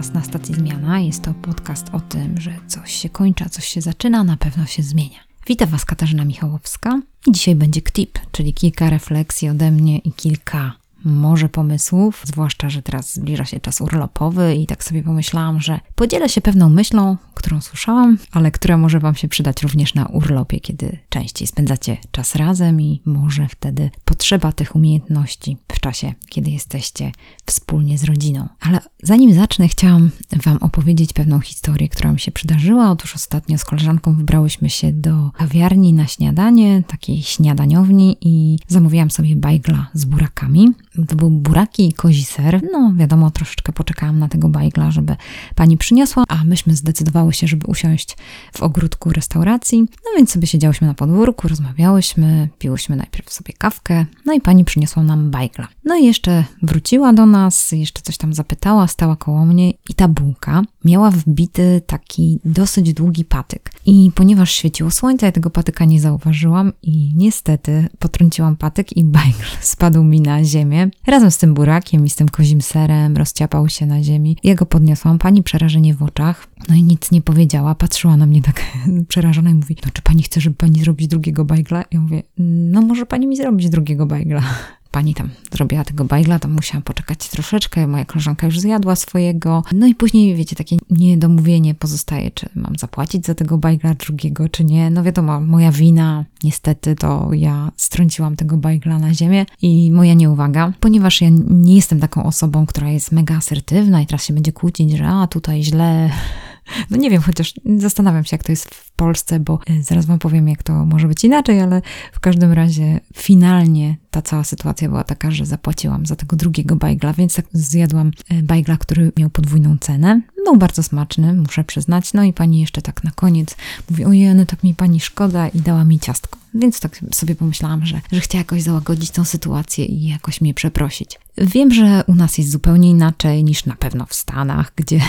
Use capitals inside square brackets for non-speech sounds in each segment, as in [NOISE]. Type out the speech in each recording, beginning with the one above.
Was na stacji Zmiana. Jest to podcast o tym, że coś się kończy, a coś się zaczyna, na pewno się zmienia. Witam Was Katarzyna Michałowska i dzisiaj będzie KTIP, czyli kilka refleksji ode mnie i kilka może pomysłów, zwłaszcza, że teraz zbliża się czas urlopowy i tak sobie pomyślałam, że podzielę się pewną myślą, którą słyszałam, ale która może Wam się przydać również na urlopie, kiedy częściej spędzacie czas razem i może wtedy potrzeba tych umiejętności w czasie, kiedy jesteście wspólnie z rodziną. Ale zanim zacznę, chciałam Wam opowiedzieć pewną historię, która mi się przydarzyła. Otóż ostatnio z koleżanką wybrałyśmy się do kawiarni na śniadanie, takiej śniadaniowni i zamówiłam sobie bajgla z burakami. To był buraki i kozi ser. No wiadomo, troszeczkę poczekałam na tego bajgla, żeby pani przyniosła, a myśmy zdecydowały się, żeby usiąść w ogródku restauracji. No więc sobie siedziałyśmy na podwórku, rozmawiałyśmy, piłyśmy najpierw sobie kawkę, no i pani przyniosła nam bajgla. No i jeszcze wróciła do nas, jeszcze coś tam zapytała, stała koło mnie i ta bułka miała wbity taki dosyć długi patyk. I ponieważ świeciło słońce, ja tego patyka nie zauważyłam i niestety potrąciłam patyk i bajgl [LAUGHS] spadł mi na ziemię. Razem z tym burakiem i z tym kozim serem rozciapał się na ziemi. Ja go podniosłam, pani przerażenie w oczach, no i nic nie powiedziała, patrzyła na mnie tak [LAUGHS] przerażona i mówi, no czy pani chce, żeby pani zrobić drugiego bajgla? Ja mówię, no może pani mi zrobić drugiego bajgla pani tam zrobiła tego bajgla, to musiałam poczekać troszeczkę, moja koleżanka już zjadła swojego. No i później, wiecie, takie niedomówienie pozostaje, czy mam zapłacić za tego bajgla drugiego, czy nie. No wiadomo, moja wina, niestety, to ja strąciłam tego bajgla na ziemię i moja nieuwaga, ponieważ ja nie jestem taką osobą, która jest mega asertywna i teraz się będzie kłócić, że a tutaj źle no nie wiem, chociaż zastanawiam się, jak to jest w Polsce, bo e, zaraz Wam powiem, jak to może być inaczej, ale w każdym razie finalnie ta cała sytuacja była taka, że zapłaciłam za tego drugiego bajgla, więc tak zjadłam e, bajgla, który miał podwójną cenę. Był bardzo smaczny, muszę przyznać. No i pani jeszcze tak na koniec mówi, ojej, no tak mi pani szkoda i dała mi ciastko. Więc tak sobie pomyślałam, że, że chciała jakoś załagodzić tą sytuację i jakoś mnie przeprosić. Wiem, że u nas jest zupełnie inaczej niż na pewno w Stanach, gdzie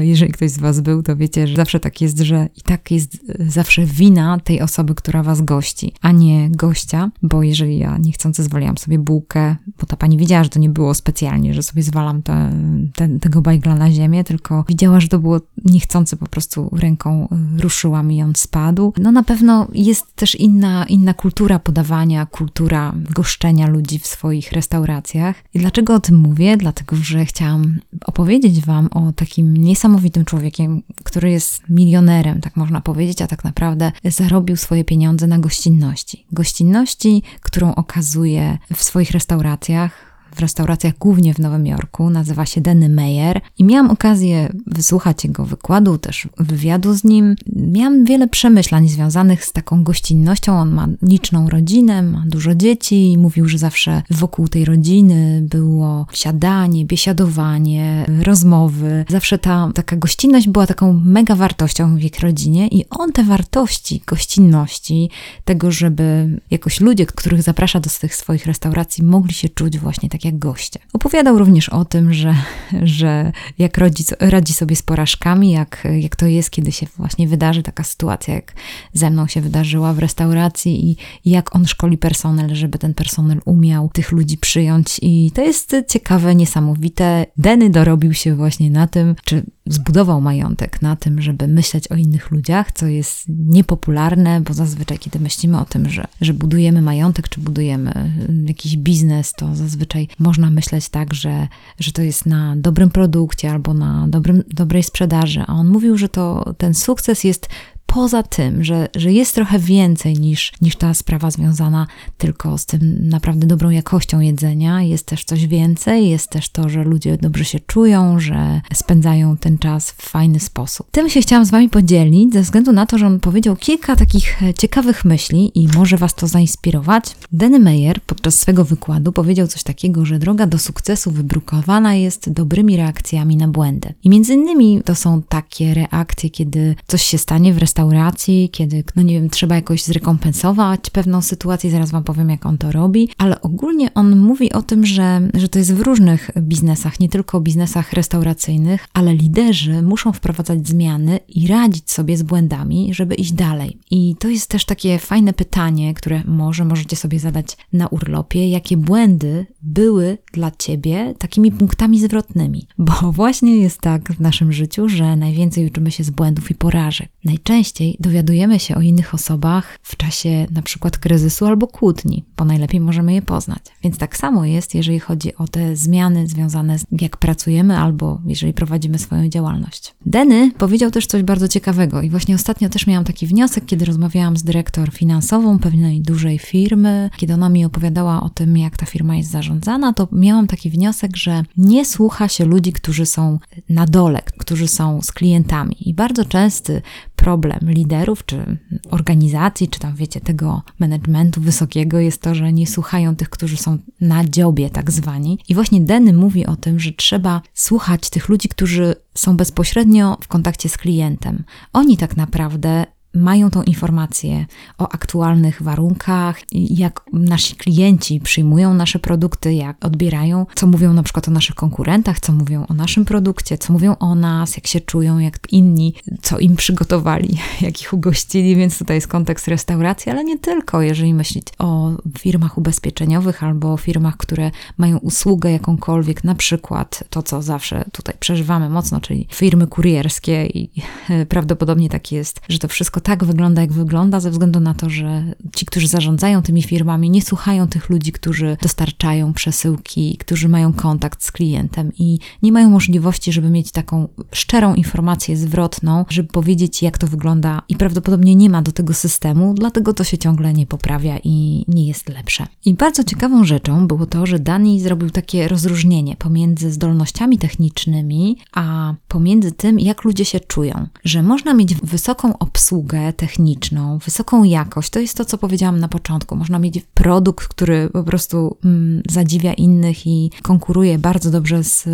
jeżeli ktoś z Was był, to wiecie, że zawsze tak jest, że i tak jest zawsze wina tej osoby, która Was gości, a nie gościa, bo jeżeli ja niechcący zwaliłam sobie bułkę, bo ta pani wiedziała, że to nie było specjalnie, że sobie zwalam te, te, tego bajgla na ziemię, tylko widziała, że to było niechcący, po prostu ręką ruszyłam i on spadł. No na pewno jest też inna, inna kultura podawania, kultura goszczenia ludzi w swoich restauracjach. I dlaczego o tym mówię? Dlatego, że chciałam opowiedzieć Wam o takim niesamowitym człowiekiem, który jest milionerem, tak można powiedzieć, a tak naprawdę zarobił swoje pieniądze na gościnności. Gościnności, którą okazuje w swoich restauracjach, w restauracjach głównie w Nowym Jorku, nazywa się Denny Meyer i miałam okazję wysłuchać jego wykładu, też wywiadu z nim. Miałam wiele przemyślań związanych z taką gościnnością. On ma liczną rodzinę, ma dużo dzieci i mówił, że zawsze wokół tej rodziny było siadanie, biesiadowanie, rozmowy. Zawsze ta taka gościnność była taką mega wartością w ich rodzinie i on te wartości gościnności, tego, żeby jakoś ludzie, których zaprasza do tych swoich restauracji, mogli się czuć właśnie tak jak goście. Opowiadał również o tym, że, że jak radzi, radzi sobie z porażkami, jak, jak to jest, kiedy się właśnie wydarzy taka sytuacja, jak ze mną się wydarzyła w restauracji i, i jak on szkoli personel, żeby ten personel umiał tych ludzi przyjąć. I to jest ciekawe, niesamowite. Denny dorobił się właśnie na tym, czy zbudował majątek na tym, żeby myśleć o innych ludziach, co jest niepopularne, bo zazwyczaj, kiedy myślimy o tym, że, że budujemy majątek, czy budujemy jakiś biznes, to zazwyczaj można myśleć tak, że, że to jest na dobrym produkcie albo na dobrym, dobrej sprzedaży. A on mówił, że to ten sukces jest poza tym, że, że jest trochę więcej niż, niż ta sprawa związana tylko z tym naprawdę dobrą jakością jedzenia, jest też coś więcej, jest też to, że ludzie dobrze się czują, że spędzają ten czas w fajny sposób. Tym się chciałam z Wami podzielić, ze względu na to, że on powiedział kilka takich ciekawych myśli i może Was to zainspirować. Denny Meyer podczas swego wykładu powiedział coś takiego, że droga do sukcesu wybrukowana jest dobrymi reakcjami na błędy. I między innymi to są takie reakcje, kiedy coś się stanie w restauracji, restauracji, kiedy, no nie wiem, trzeba jakoś zrekompensować pewną sytuację, zaraz Wam powiem, jak on to robi, ale ogólnie on mówi o tym, że, że to jest w różnych biznesach, nie tylko biznesach restauracyjnych, ale liderzy muszą wprowadzać zmiany i radzić sobie z błędami, żeby iść dalej. I to jest też takie fajne pytanie, które może możecie sobie zadać na urlopie, jakie błędy były dla Ciebie takimi punktami zwrotnymi, bo właśnie jest tak w naszym życiu, że najwięcej uczymy się z błędów i porażek. Najczęściej dowiadujemy się o innych osobach w czasie na przykład kryzysu albo kłótni, bo najlepiej możemy je poznać. Więc tak samo jest, jeżeli chodzi o te zmiany związane z jak pracujemy albo jeżeli prowadzimy swoją działalność. Denny powiedział też coś bardzo ciekawego i właśnie ostatnio też miałam taki wniosek, kiedy rozmawiałam z dyrektor finansową pewnej dużej firmy, kiedy ona mi opowiadała o tym, jak ta firma jest zarządzana, to miałam taki wniosek, że nie słucha się ludzi, którzy są na dole, którzy są z klientami. I bardzo częsty problem liderów, czy organizacji, czy tam wiecie, tego managementu wysokiego jest to, że nie słuchają tych, którzy są na dziobie, tak zwani. I właśnie Denny mówi o tym, że trzeba słuchać tych ludzi, którzy są bezpośrednio w kontakcie z klientem. Oni tak naprawdę mają tą informację o aktualnych warunkach, jak nasi klienci przyjmują nasze produkty, jak odbierają, co mówią na przykład o naszych konkurentach, co mówią o naszym produkcie, co mówią o nas, jak się czują, jak inni, co im przygotowali, [LAUGHS] jak ich ugościli, więc tutaj jest kontekst restauracji, ale nie tylko, jeżeli myślić o firmach ubezpieczeniowych albo o firmach, które mają usługę jakąkolwiek, na przykład to, co zawsze tutaj przeżywamy mocno, czyli firmy kurierskie i [LAUGHS] prawdopodobnie tak jest, że to wszystko tak wygląda, jak wygląda, ze względu na to, że ci, którzy zarządzają tymi firmami, nie słuchają tych ludzi, którzy dostarczają przesyłki, którzy mają kontakt z klientem i nie mają możliwości, żeby mieć taką szczerą informację zwrotną, żeby powiedzieć, jak to wygląda, i prawdopodobnie nie ma do tego systemu, dlatego to się ciągle nie poprawia i nie jest lepsze. I bardzo ciekawą rzeczą było to, że Dani zrobił takie rozróżnienie pomiędzy zdolnościami technicznymi, a pomiędzy tym, jak ludzie się czują, że można mieć wysoką obsługę, techniczną, wysoką jakość. To jest to, co powiedziałam na początku. Można mieć produkt, który po prostu mm, zadziwia innych i konkuruje bardzo dobrze z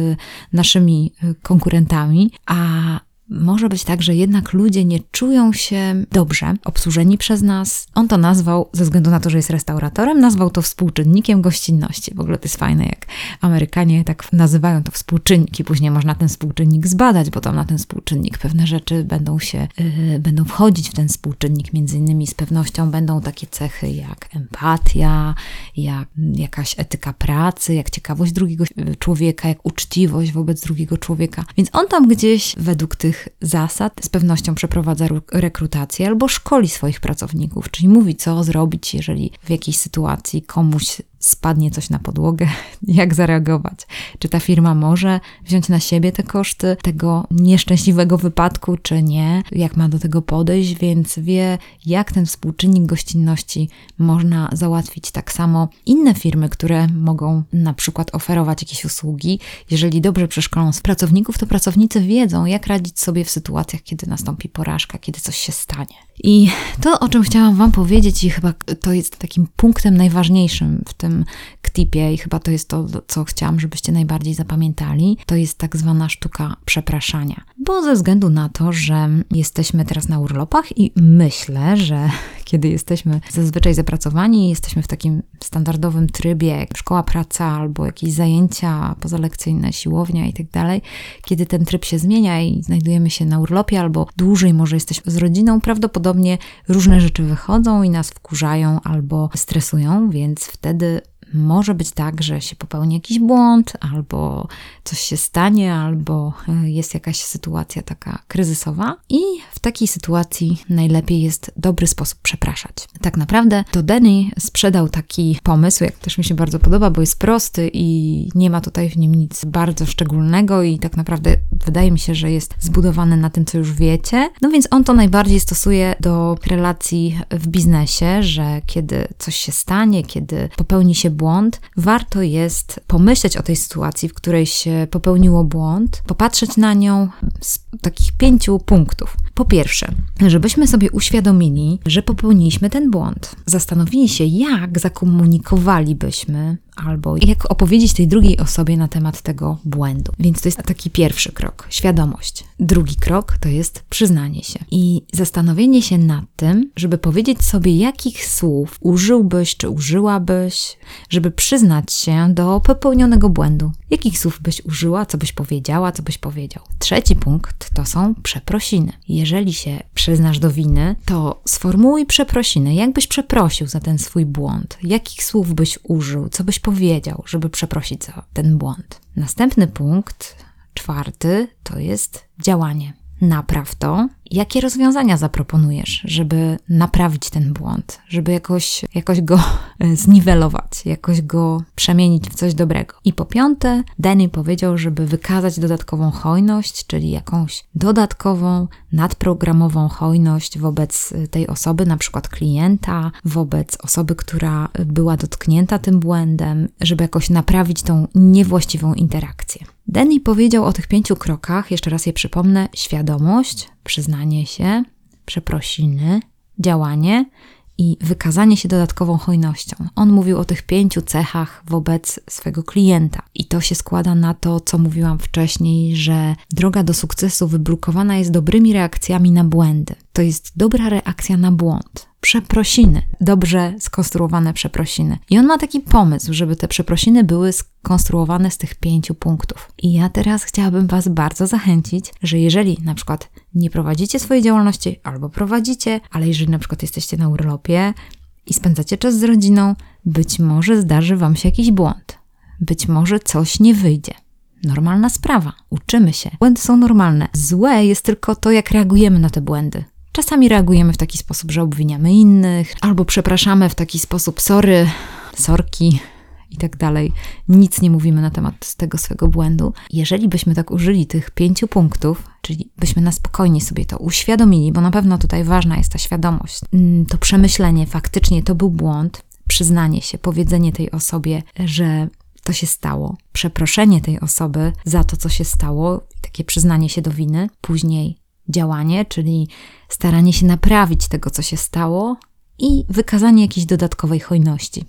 naszymi y, konkurentami, a może być tak, że jednak ludzie nie czują się dobrze obsłużeni przez nas. On to nazwał, ze względu na to, że jest restauratorem, nazwał to współczynnikiem gościnności. W ogóle to jest fajne, jak Amerykanie tak nazywają to współczynnik i później można ten współczynnik zbadać, bo tam na ten współczynnik pewne rzeczy będą się, yy, będą wchodzić w ten współczynnik. Między innymi z pewnością będą takie cechy jak empatia, jak jakaś etyka pracy, jak ciekawość drugiego człowieka, jak uczciwość wobec drugiego człowieka. Więc on tam gdzieś według tych zasad z pewnością przeprowadza rekrutację albo szkoli swoich pracowników, czyli mówi, co zrobić, jeżeli w jakiejś sytuacji komuś spadnie coś na podłogę, [LAUGHS] jak zareagować. Czy ta firma może wziąć na siebie te koszty tego nieszczęśliwego wypadku, czy nie, jak ma do tego podejść, więc wie, jak ten współczynnik gościnności można załatwić. Tak samo inne firmy, które mogą na przykład oferować jakieś usługi, jeżeli dobrze przeszkolą pracowników, to pracownicy wiedzą, jak radzić sobie w sytuacjach, kiedy nastąpi porażka, kiedy coś się stanie. I to, o czym chciałam Wam powiedzieć, i chyba to jest takim punktem najważniejszym w tym ktipie, i chyba to jest to, co chciałam, żebyście najbardziej zapamiętali, to jest tak zwana sztuka przepraszania. Bo ze względu na to, że jesteśmy teraz na urlopach i myślę, że kiedy jesteśmy zazwyczaj zapracowani, jesteśmy w takim standardowym trybie, jak szkoła, praca albo jakieś zajęcia pozalekcyjne, siłownia i tak dalej, kiedy ten tryb się zmienia i znajdujemy się na urlopie albo dłużej może jesteśmy z rodziną, prawdopodobnie różne rzeczy wychodzą i nas wkurzają albo stresują, więc wtedy może być tak, że się popełni jakiś błąd, albo coś się stanie, albo e, jest jakaś sytuacja taka kryzysowa, i w takiej sytuacji najlepiej jest dobry sposób przepraszać. Tak naprawdę to Denny sprzedał taki pomysł, jak też mi się bardzo podoba, bo jest prosty i nie ma tutaj w nim nic bardzo szczególnego, i tak naprawdę wydaje mi się, że jest zbudowany na tym, co już wiecie. No więc on to najbardziej stosuje do relacji w biznesie, że kiedy coś się stanie, kiedy popełni się błąd, warto jest pomyśleć o tej sytuacji, w której się popełniło błąd, popatrzeć na nią z takich pięciu punktów. Po pierwsze, żebyśmy sobie uświadomili, że popełniliśmy ten błąd. Zastanowili się, jak zakomunikowalibyśmy albo jak opowiedzieć tej drugiej osobie na temat tego błędu. Więc to jest taki pierwszy krok świadomość. Drugi krok to jest przyznanie się i zastanowienie się nad tym, żeby powiedzieć sobie, jakich słów użyłbyś czy użyłabyś, żeby przyznać się do popełnionego błędu. Jakich słów byś użyła, co byś powiedziała, co byś powiedział. Trzeci punkt to są przeprosiny. Jeżeli się przyznasz do winy, to sformułuj przeprosiny. Jak byś przeprosił za ten swój błąd? Jakich słów byś użył? Co byś powiedział, żeby przeprosić za ten błąd? Następny punkt, czwarty, to jest działanie. Napraw to. Jakie rozwiązania zaproponujesz, żeby naprawić ten błąd, żeby jakoś, jakoś go [LAUGHS] zniwelować, jakoś go przemienić w coś dobrego? I po piąte, Danny powiedział, żeby wykazać dodatkową hojność, czyli jakąś dodatkową, nadprogramową hojność wobec e, tej osoby, na przykład klienta, wobec osoby, która była dotknięta tym błędem, żeby jakoś naprawić tą niewłaściwą interakcję. Danny powiedział o tych pięciu krokach, jeszcze raz je przypomnę: świadomość, przyznanie się, przeprosiny, działanie i wykazanie się dodatkową hojnością. On mówił o tych pięciu cechach wobec swego klienta. I to się składa na to, co mówiłam wcześniej, że droga do sukcesu wybrukowana jest dobrymi reakcjami na błędy. To jest dobra reakcja na błąd przeprosiny, dobrze skonstruowane przeprosiny. I on ma taki pomysł, żeby te przeprosiny były skonstruowane z tych pięciu punktów. I ja teraz chciałabym Was bardzo zachęcić, że jeżeli na przykład nie prowadzicie swojej działalności albo prowadzicie, ale jeżeli na przykład jesteście na urlopie i spędzacie czas z rodziną, być może zdarzy Wam się jakiś błąd. Być może coś nie wyjdzie. Normalna sprawa. Uczymy się. Błędy są normalne. Złe jest tylko to, jak reagujemy na te błędy. Czasami reagujemy w taki sposób, że obwiniamy innych, albo przepraszamy w taki sposób, sorry, sorki i tak dalej. Nic nie mówimy na temat tego swego błędu. Jeżeli byśmy tak użyli tych pięciu punktów, czyli byśmy na spokojnie sobie to uświadomili, bo na pewno tutaj ważna jest ta świadomość, mm, to przemyślenie, faktycznie to był błąd, przyznanie się, powiedzenie tej osobie, że to się stało, przeproszenie tej osoby za to, co się stało, takie przyznanie się do winy, później działanie, czyli staranie się naprawić tego, co się stało i wykazanie jakiejś dodatkowej hojności.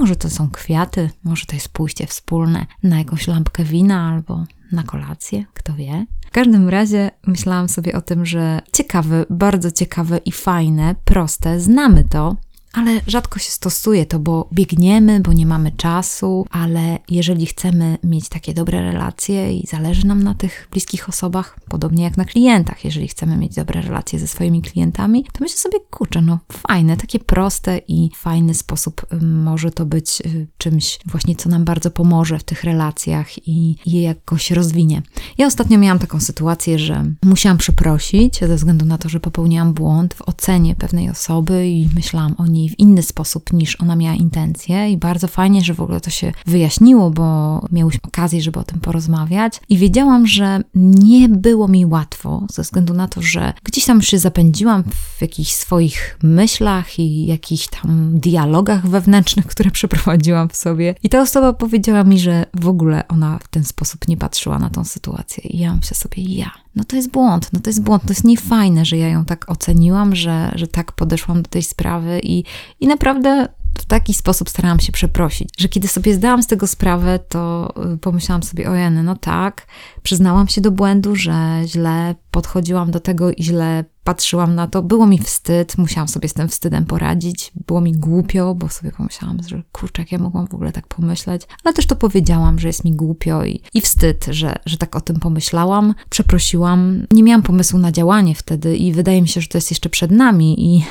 Może to są kwiaty, może to jest pójście wspólne na jakąś lampkę wina albo na kolację, kto wie. W każdym razie myślałam sobie o tym, że ciekawe, bardzo ciekawe i fajne, proste, znamy to, ale rzadko się stosuje to, bo biegniemy, bo nie mamy czasu, ale jeżeli chcemy mieć takie dobre relacje i zależy nam na tych bliskich osobach, podobnie jak na klientach, jeżeli chcemy mieć dobre relacje ze swoimi klientami, to myślę sobie, kurczę, no fajne, takie proste i fajny sposób może to być y, czymś właśnie, co nam bardzo pomoże w tych relacjach i je jakoś rozwinie. Ja ostatnio miałam taką sytuację, że musiałam przeprosić ze względu na to, że popełniłam błąd w ocenie pewnej osoby i myślałam o niej w inny sposób niż ona miała intencje i bardzo fajnie, że w ogóle to się wyjaśniło, bo miałyśmy okazję, żeby o tym porozmawiać. I wiedziałam, że nie było mi łatwo ze względu na to, że gdzieś tam się zapędziłam w jakichś swoich myślach i jakichś tam dialogach wewnętrznych, które [LAUGHS] przeprowadziłam w sobie. I ta osoba powiedziała mi, że w ogóle ona w ten sposób nie patrzyła na tą sytuację. I ja myślę sobie, ja, no to jest błąd, no to jest błąd, to jest niefajne, że ja ją tak oceniłam, że, że tak podeszłam do tej sprawy i, i naprawdę w taki sposób starałam się przeprosić, że kiedy sobie zdałam z tego sprawę, to y, pomyślałam sobie, ojeny, no tak, przyznałam się do błędu, że źle podchodziłam do tego i źle patrzyłam na to, było mi wstyd, musiałam sobie z tym wstydem poradzić, było mi głupio, bo sobie pomyślałam, że kurczę, jak ja mogłam w ogóle tak pomyśleć, ale też to powiedziałam, że jest mi głupio i, i wstyd, że, że tak o tym pomyślałam, przeprosiłam, nie miałam pomysłu na działanie wtedy i wydaje mi się, że to jest jeszcze przed nami i,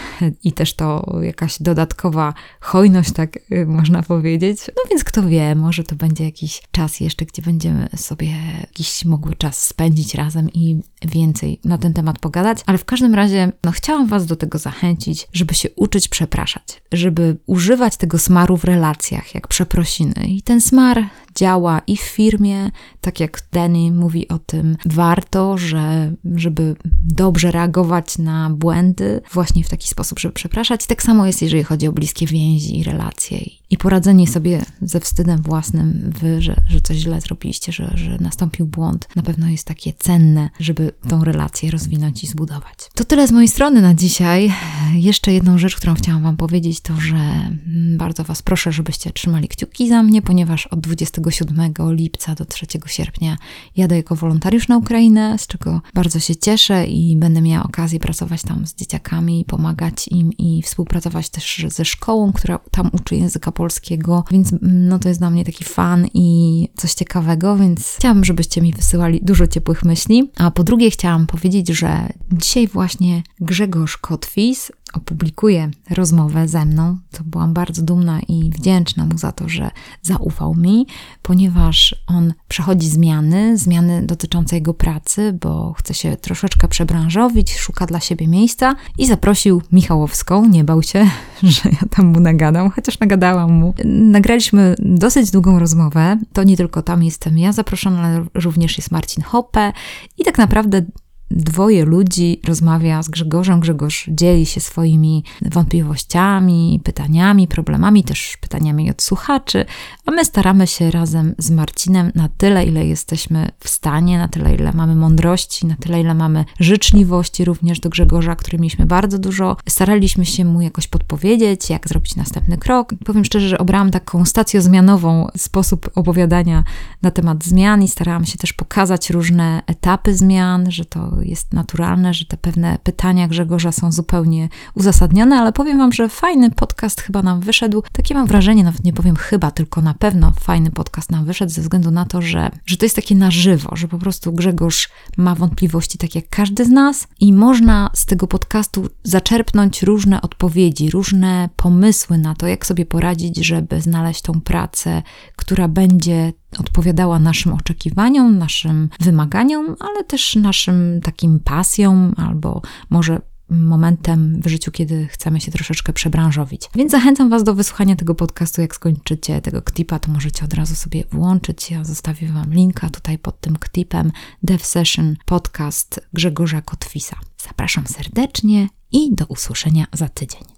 i też to jakaś dodatkowa hojność, tak y, można powiedzieć, no więc kto wie, może to będzie jakiś czas jeszcze, gdzie będziemy sobie jakiś mogły czas spędzić razem i więcej na ten temat pogadać, ale w każdym razie, no, chciałam Was do tego zachęcić, żeby się uczyć przepraszać, żeby używać tego smaru w relacjach, jak przeprosiny. I ten smar działa i w firmie, tak jak Danny mówi o tym, warto, że, żeby dobrze reagować na błędy właśnie w taki sposób, żeby przepraszać. Tak samo jest, jeżeli chodzi o bliskie więzi i relacje i poradzenie sobie ze wstydem własnym, wy, że, że coś źle zrobiliście, że, że nastąpił błąd, na pewno jest takie cenne, żeby tą relację rozwinąć i zbudować. To tyle z mojej strony na dzisiaj. jeszcze jedną rzecz, którą chciałam Wam powiedzieć, to że mm, bardzo Was proszę, żebyście trzymali kciuki za mnie, ponieważ od 27 lipca do 3 sierpnia jadę jako wolontariusz na Ukrainę, z czego bardzo się cieszę i będę miała okazję pracować tam z dzieciakami, pomagać im i współpracować też ze szkołą, która tam uczy języka polskiego, więc mm, no to jest dla mnie taki fan i coś ciekawego, więc chciałam, żebyście mi wysyłali dużo ciepłych myśli. A po drugie chciałam powiedzieć, że dzisiaj właśnie Grzegorz Kotwis opublikuje rozmowę ze mną, to byłam bardzo dumna i wdzięczna mu za to, że zaufał mi, ponieważ on przechodzi zmiany, zmiany dotyczące jego pracy, bo chce się troszeczkę przebranżowić, szuka dla siebie miejsca i zaprosił Michałowską, nie bał się, [LAUGHS] że ja tam mu nagadam, chociaż nagadałam mu. Nagraliśmy dosyć długą rozmowę, to nie tylko tam jestem ja zaproszona, ale również jest Marcin Hoppe i tak naprawdę dwoje ludzi rozmawia z Grzegorzem. Grzegorz dzieli się swoimi wątpliwościami, pytaniami, problemami, też pytaniami od słuchaczy, a my staramy się razem z Marcinem na tyle, ile jesteśmy w stanie, na tyle, ile mamy mądrości, na tyle, ile mamy życzliwości również do Grzegorza, który mieliśmy bardzo dużo. Staraliśmy się mu jakoś podpowiedzieć, jak zrobić następny krok. Powiem szczerze, że obrałam taką stacjozmianową sposób opowiadania na temat zmian i starałam się też pokazać różne etapy zmian, że to jest naturalne, że te pewne pytania Grzegorza są zupełnie uzasadnione, ale powiem Wam, że fajny podcast chyba nam wyszedł. Takie mam wrażenie, nawet nie powiem chyba, tylko na pewno fajny podcast nam wyszedł ze względu na to, że, że to jest takie na żywo, że po prostu Grzegorz ma wątpliwości tak jak każdy z nas i można z tego podcastu zaczerpnąć różne odpowiedzi, różne pomysły na to, jak sobie poradzić, żeby znaleźć tą pracę, która będzie odpowiadała naszym oczekiwaniom, naszym wymaganiom, ale też naszym takim pasjom albo może momentem w życiu, kiedy chcemy się troszeczkę przebranżowić. Więc zachęcam Was do wysłuchania tego podcastu. Jak skończycie tego ktipa, to możecie od razu sobie włączyć. Ja zostawię Wam linka tutaj pod tym ktipem Dev Session podcast Grzegorza Kotwisa. Zapraszam serdecznie i do usłyszenia za tydzień.